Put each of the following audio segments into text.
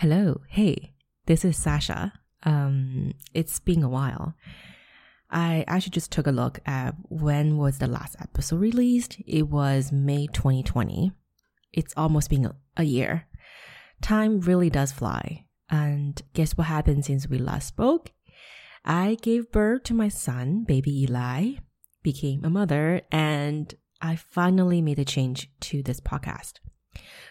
Hello, hey, this is Sasha. Um, it's been a while. I actually just took a look at when was the last episode released. It was May 2020. It's almost been a, a year. Time really does fly. And guess what happened since we last spoke? I gave birth to my son, baby Eli, became a mother, and I finally made a change to this podcast,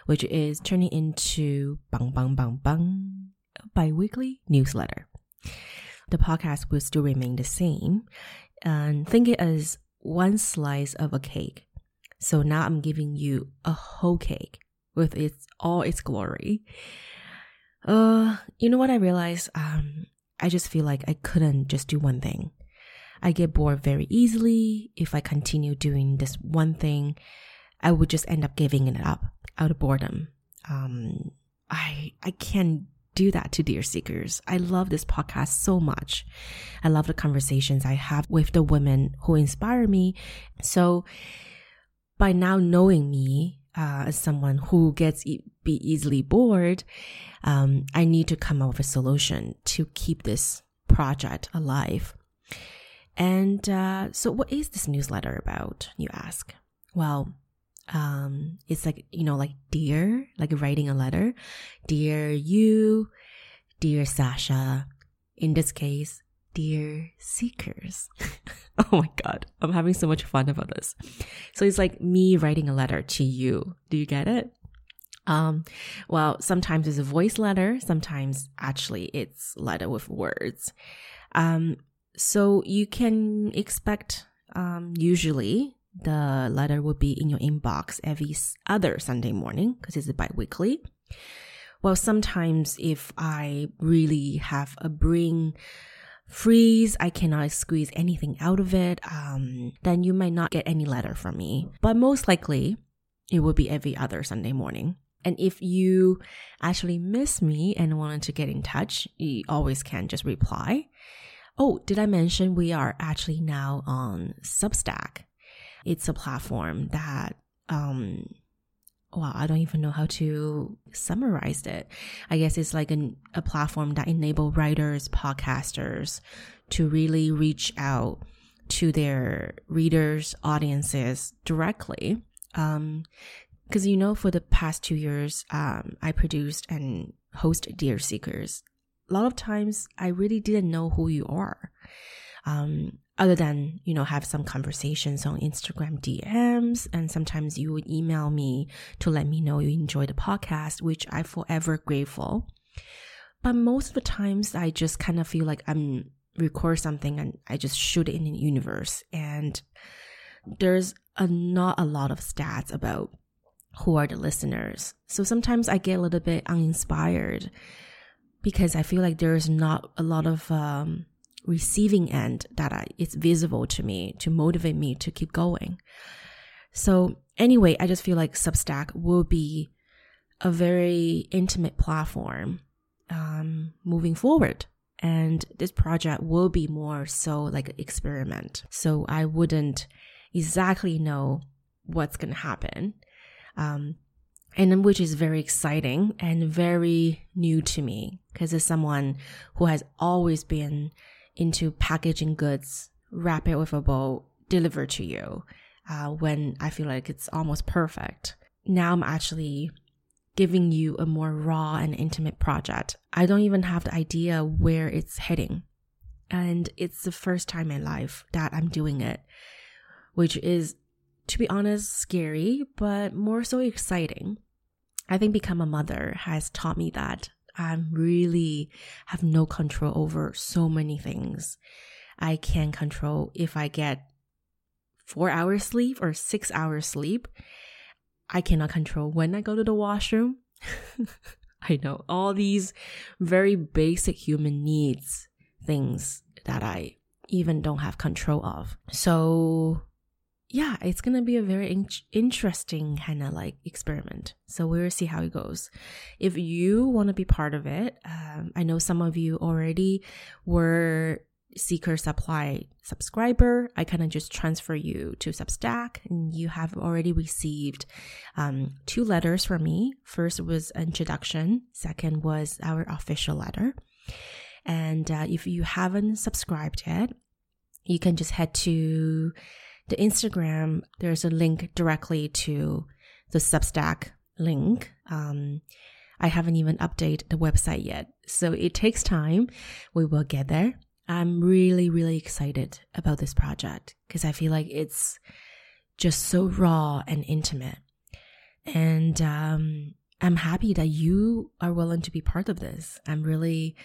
which is turning into bang bang bang bang a bi-weekly newsletter. The podcast will still remain the same, and think it as one slice of a cake. So now I'm giving you a whole cake with its all its glory. Uh, you know what I realized? Um, I just feel like I couldn't just do one thing. I get bored very easily. If I continue doing this one thing, I would just end up giving it up out of boredom. Um, I I can't do that to Dear Seekers. I love this podcast so much. I love the conversations I have with the women who inspire me. So by now knowing me uh, as someone who gets e- be easily bored, um, I need to come up with a solution to keep this project alive. And uh, so, what is this newsletter about? You ask. Well, um, it's like you know, like dear, like writing a letter, dear you, dear Sasha. In this case, dear seekers. oh my god, I'm having so much fun about this. So it's like me writing a letter to you. Do you get it? Um, well, sometimes it's a voice letter, sometimes actually it's letter with words. Um, so you can expect, um, usually the letter will be in your inbox every other Sunday morning because it's bi-weekly. Well, sometimes if I really have a brain freeze, I cannot squeeze anything out of it, um, then you might not get any letter from me. But most likely, it will be every other Sunday morning. And if you actually miss me and wanted to get in touch, you always can just reply. Oh, did I mention we are actually now on Substack? It's a platform that, um, well, I don't even know how to summarize it. I guess it's like an, a platform that enable writers, podcasters to really reach out to their readers, audiences directly. Um, because you know, for the past two years, um, I produced and host Dear Seekers. A lot of times, I really didn't know who you are, um, other than you know have some conversations on Instagram DMs, and sometimes you would email me to let me know you enjoy the podcast, which I forever grateful. But most of the times, I just kind of feel like I'm record something and I just shoot it in the universe, and there's a, not a lot of stats about who are the listeners. So sometimes I get a little bit uninspired because I feel like there's not a lot of um, receiving end that it's visible to me to motivate me to keep going. So anyway, I just feel like Substack will be a very intimate platform um, moving forward. And this project will be more so like an experiment. So I wouldn't exactly know what's going to happen. Um, and which is very exciting and very new to me because as someone who has always been into packaging goods, wrap it with a bow, deliver to you uh, when I feel like it's almost perfect. Now I'm actually giving you a more raw and intimate project. I don't even have the idea where it's heading. And it's the first time in life that I'm doing it, which is to be honest, scary, but more so exciting. I think become a mother has taught me that I really have no control over so many things. I can control if I get four hours sleep or six hours sleep. I cannot control when I go to the washroom. I know all these very basic human needs things that I even don't have control of. So yeah, it's gonna be a very in- interesting kind of like experiment. So we'll see how it goes. If you want to be part of it, um, I know some of you already were Seeker Supply subscriber, I kind of just transfer you to Substack, and you have already received um, two letters from me. First was introduction. Second was our official letter. And uh, if you haven't subscribed yet, you can just head to the Instagram. There's a link directly to the Substack link. Um, I haven't even updated the website yet. So it takes time. We will get there. I'm really, really excited about this project because I feel like it's just so raw and intimate. And um, I'm happy that you are willing to be part of this. I'm really,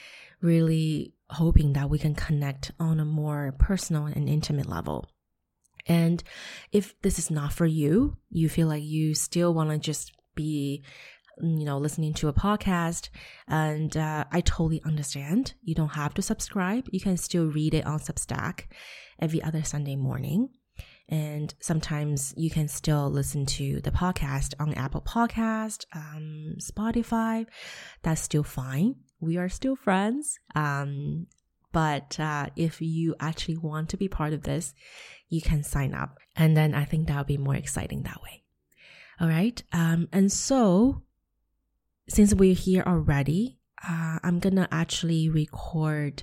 really hoping that we can connect on a more personal and intimate level. And if this is not for you, you feel like you still want to just be you know, listening to a podcast. And uh, I totally understand. You don't have to subscribe. You can still read it on Substack every other Sunday morning. And sometimes you can still listen to the podcast on Apple Podcast, um, Spotify. That's still fine. We are still friends. Um, but uh, if you actually want to be part of this, you can sign up. And then I think that'll be more exciting that way. All right. Um, and so since we're here already, uh, I'm gonna actually record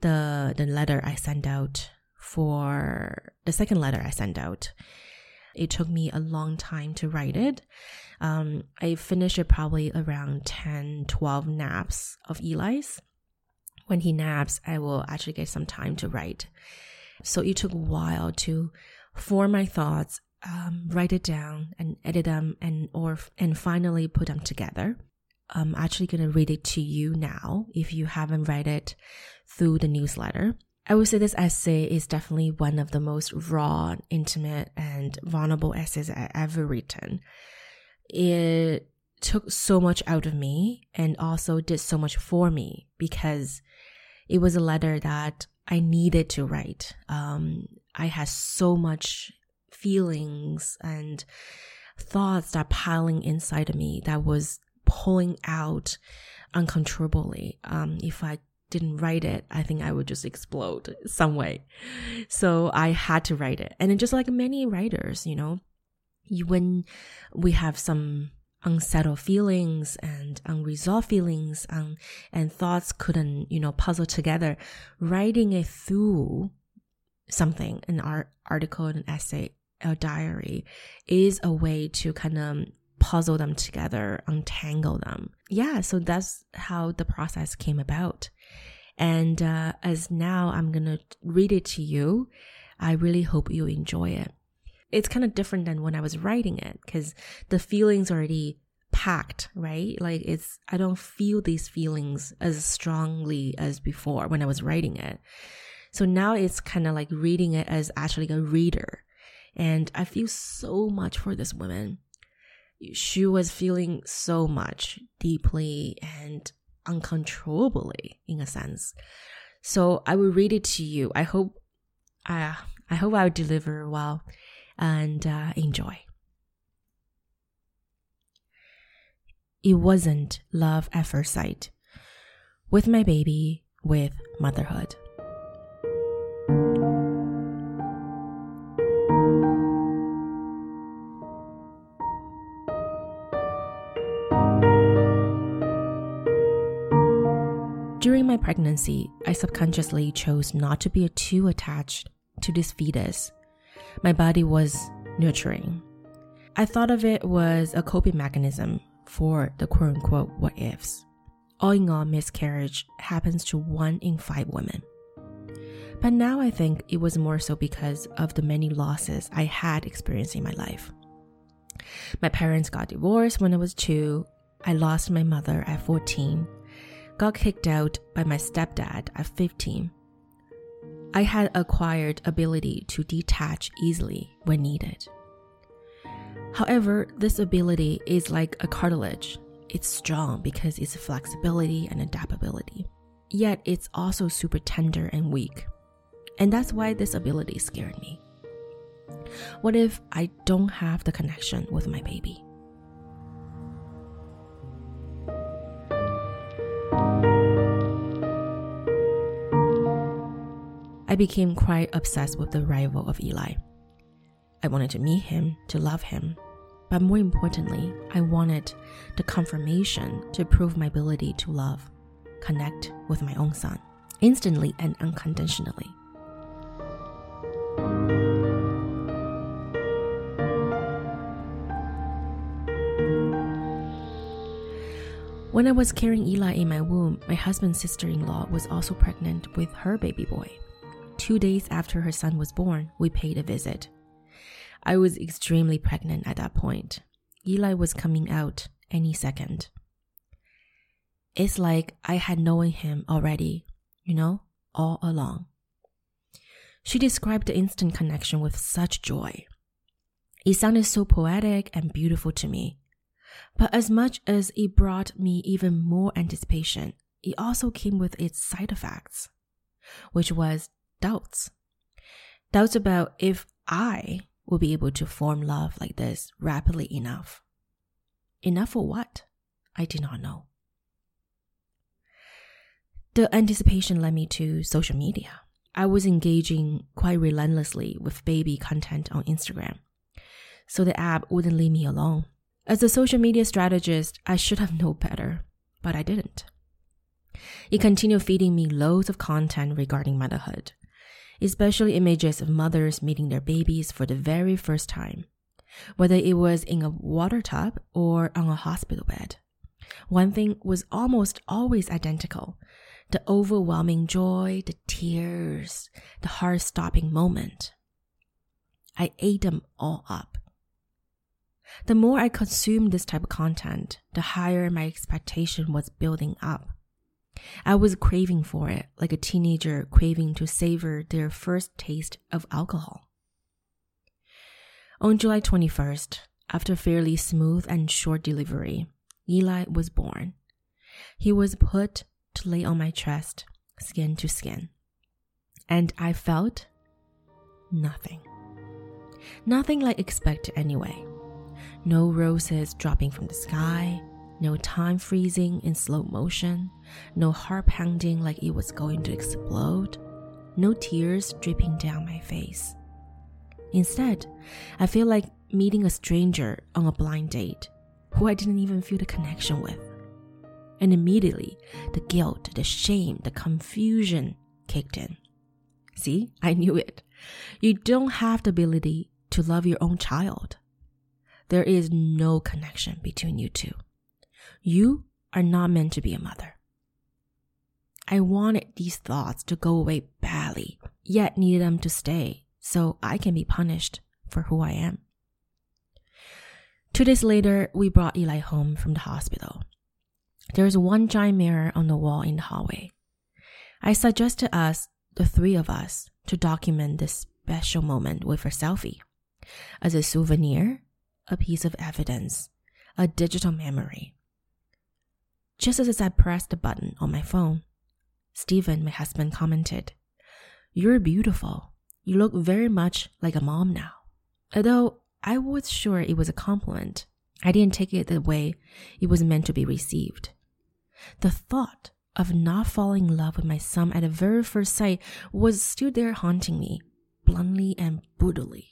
the the letter I sent out for the second letter I sent out. It took me a long time to write it. Um, I finished it probably around 10, 12 naps of Eli's. When he naps, I will actually get some time to write. So it took a while to form my thoughts um, write it down and edit them and or and finally put them together. I'm actually gonna read it to you now if you haven't read it through the newsletter. I would say this essay is definitely one of the most raw, intimate, and vulnerable essays I ever written. It took so much out of me and also did so much for me because it was a letter that I needed to write. Um, I had so much feelings and thoughts that piling inside of me that was pulling out uncontrollably. Um, if I didn't write it, I think I would just explode some way. So I had to write it. And just like many writers, you know, you, when we have some unsettled feelings and unresolved feelings and, and thoughts couldn't, you know, puzzle together, writing it through something, an art, article, an essay, a diary is a way to kind of puzzle them together, untangle them. Yeah, so that's how the process came about. And uh, as now I'm going to read it to you, I really hope you enjoy it. It's kind of different than when I was writing it because the feelings already packed, right? Like it's, I don't feel these feelings as strongly as before when I was writing it. So now it's kind of like reading it as actually a reader and I feel so much for this woman. She was feeling so much deeply and uncontrollably in a sense. So I will read it to you. I hope uh, I hope I'll deliver well and uh, enjoy. It wasn't love at first sight. With my baby, with motherhood. During my pregnancy, I subconsciously chose not to be too attached to this fetus. My body was nurturing. I thought of it was a coping mechanism for the quote unquote what ifs. All in all, miscarriage happens to one in five women. But now I think it was more so because of the many losses I had experienced in my life. My parents got divorced when I was two. I lost my mother at 14 got kicked out by my stepdad at 15. I had acquired ability to detach easily when needed. However, this ability is like a cartilage. It's strong because it's flexibility and adaptability. Yet it's also super tender and weak. And that's why this ability scared me. What if I don't have the connection with my baby? I became quite obsessed with the arrival of Eli. I wanted to meet him, to love him, but more importantly, I wanted the confirmation to prove my ability to love, connect with my own son, instantly and unconditionally. When I was carrying Eli in my womb, my husband's sister in law was also pregnant with her baby boy. Two days after her son was born, we paid a visit. I was extremely pregnant at that point. Eli was coming out any second. It's like I had known him already, you know, all along. She described the instant connection with such joy. It sounded so poetic and beautiful to me. But as much as it brought me even more anticipation, it also came with its side effects, which was doubts. Doubts about if I will be able to form love like this rapidly enough. Enough for what? I did not know. The anticipation led me to social media. I was engaging quite relentlessly with baby content on Instagram, so the app wouldn't leave me alone. As a social media strategist, I should have known better, but I didn't. It continued feeding me loads of content regarding motherhood, especially images of mothers meeting their babies for the very first time, whether it was in a water tub or on a hospital bed. One thing was almost always identical the overwhelming joy, the tears, the heart stopping moment. I ate them all up. The more I consumed this type of content, the higher my expectation was building up. I was craving for it, like a teenager craving to savor their first taste of alcohol. On July 21st, after fairly smooth and short delivery, Eli was born. He was put to lay on my chest, skin to skin. And I felt nothing. Nothing like expected anyway. No roses dropping from the sky, no time freezing in slow motion, no heart pounding like it was going to explode, no tears dripping down my face. Instead, I feel like meeting a stranger on a blind date who I didn't even feel the connection with. And immediately, the guilt, the shame, the confusion kicked in. See, I knew it. You don't have the ability to love your own child. There is no connection between you two. You are not meant to be a mother. I wanted these thoughts to go away badly, yet needed them to stay so I can be punished for who I am. Two days later, we brought Eli home from the hospital. There's one giant mirror on the wall in the hallway. I suggested us, the three of us, to document this special moment with a selfie as a souvenir, a piece of evidence, a digital memory. Just as I pressed the button on my phone, Stephen, my husband, commented, You're beautiful. You look very much like a mom now. Although I was sure it was a compliment, I didn't take it the way it was meant to be received. The thought of not falling in love with my son at the very first sight was still there haunting me, bluntly and brutally.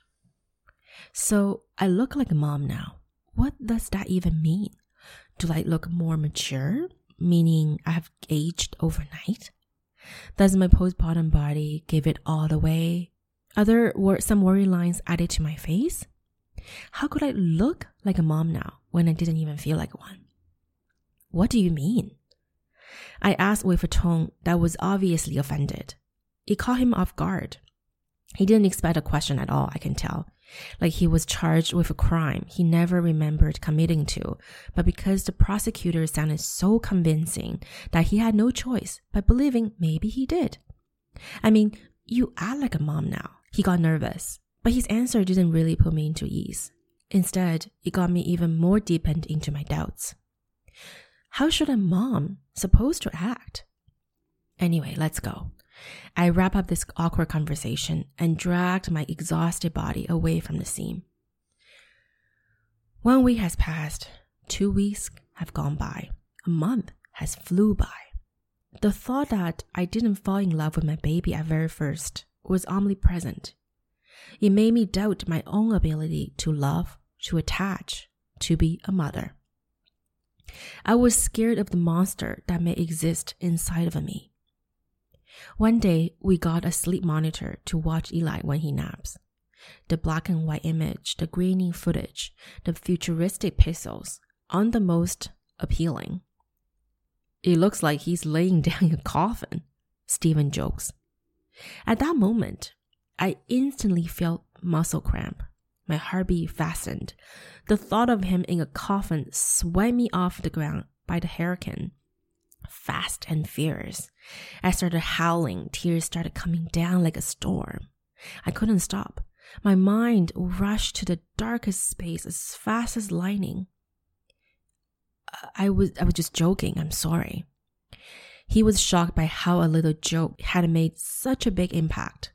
So I look like a mom now. What does that even mean? Do I look more mature, meaning I have aged overnight? Does my postpartum body give it all away? Other there some worry lines added to my face? How could I look like a mom now when I didn't even feel like one? What do you mean? I asked with a tone that was obviously offended. It caught him off guard. He didn't expect a question at all, I can tell like he was charged with a crime he never remembered committing to, but because the prosecutor sounded so convincing that he had no choice but believing maybe he did. I mean, you act like a mom now. He got nervous, but his answer didn't really put me into ease. Instead, it got me even more deepened into my doubts. How should a mom supposed to act? Anyway, let's go. I wrap up this awkward conversation and dragged my exhausted body away from the scene. One week has passed, two weeks have gone by, a month has flew by. The thought that I didn't fall in love with my baby at very first was omnipresent. It made me doubt my own ability to love, to attach, to be a mother. I was scared of the monster that may exist inside of me. One day, we got a sleep monitor to watch Eli when he naps. The black and white image, the grainy footage, the futuristic pixels, aren't the most appealing. It looks like he's laying down in a coffin, Stephen jokes. At that moment, I instantly felt muscle cramp. My heartbeat fastened. The thought of him in a coffin swept me off the ground by the hurricane. Fast and fierce. I started howling. Tears started coming down like a storm. I couldn't stop. My mind rushed to the darkest space as fast as lightning. I was I was just joking. I'm sorry. He was shocked by how a little joke had made such a big impact.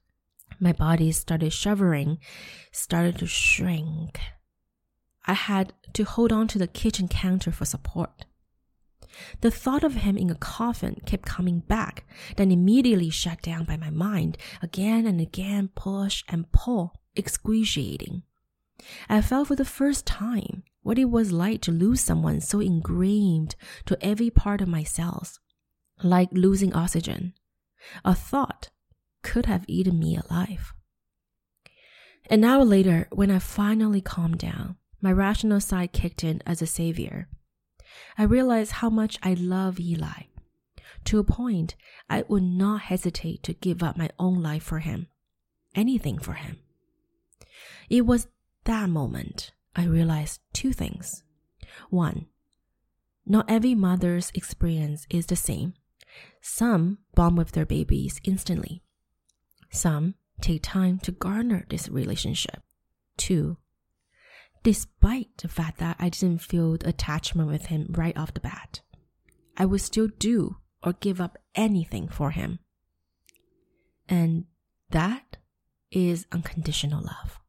My body started shivering, started to shrink. I had to hold on to the kitchen counter for support. The thought of him in a coffin kept coming back, then immediately shut down by my mind, again and again, push and pull, excruciating. I felt for the first time what it was like to lose someone so ingrained to every part of my cells, like losing oxygen. A thought could have eaten me alive. An hour later, when I finally calmed down, my rational side kicked in as a savior. I realized how much I love Eli. To a point, I would not hesitate to give up my own life for him. Anything for him. It was that moment I realized two things. One, not every mother's experience is the same. Some bond with their babies instantly. Some take time to garner this relationship. Two, despite the fact that I didn't feel the attachment with him right off the bat, I would still do or give up anything for him. And that is unconditional love.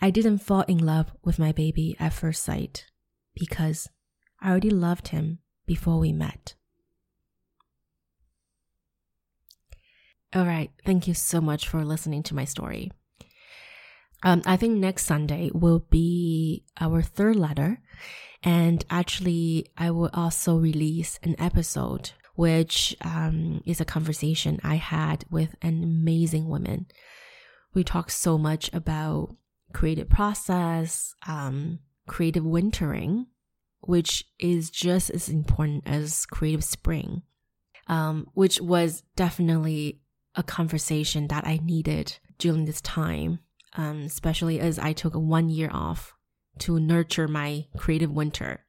I didn't fall in love with my baby at first sight because I already loved him before we met. All right. Thank you so much for listening to my story. Um, I think next Sunday will be our third letter. And actually, I will also release an episode, which um, is a conversation I had with an amazing woman. We talked so much about creative process, um, creative wintering, which is just as important as creative spring, um, which was definitely a conversation that I needed during this time, um, especially as I took one year off to nurture my creative winter.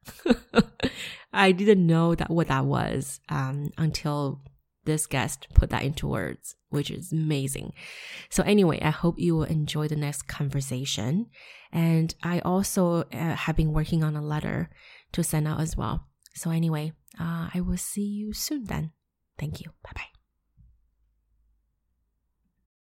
I didn't know that what that was um, until this guest put that into words, which is amazing. So anyway, I hope you will enjoy the next conversation. And I also uh, have been working on a letter to send out as well. So anyway, uh, I will see you soon then. Thank you. Bye bye.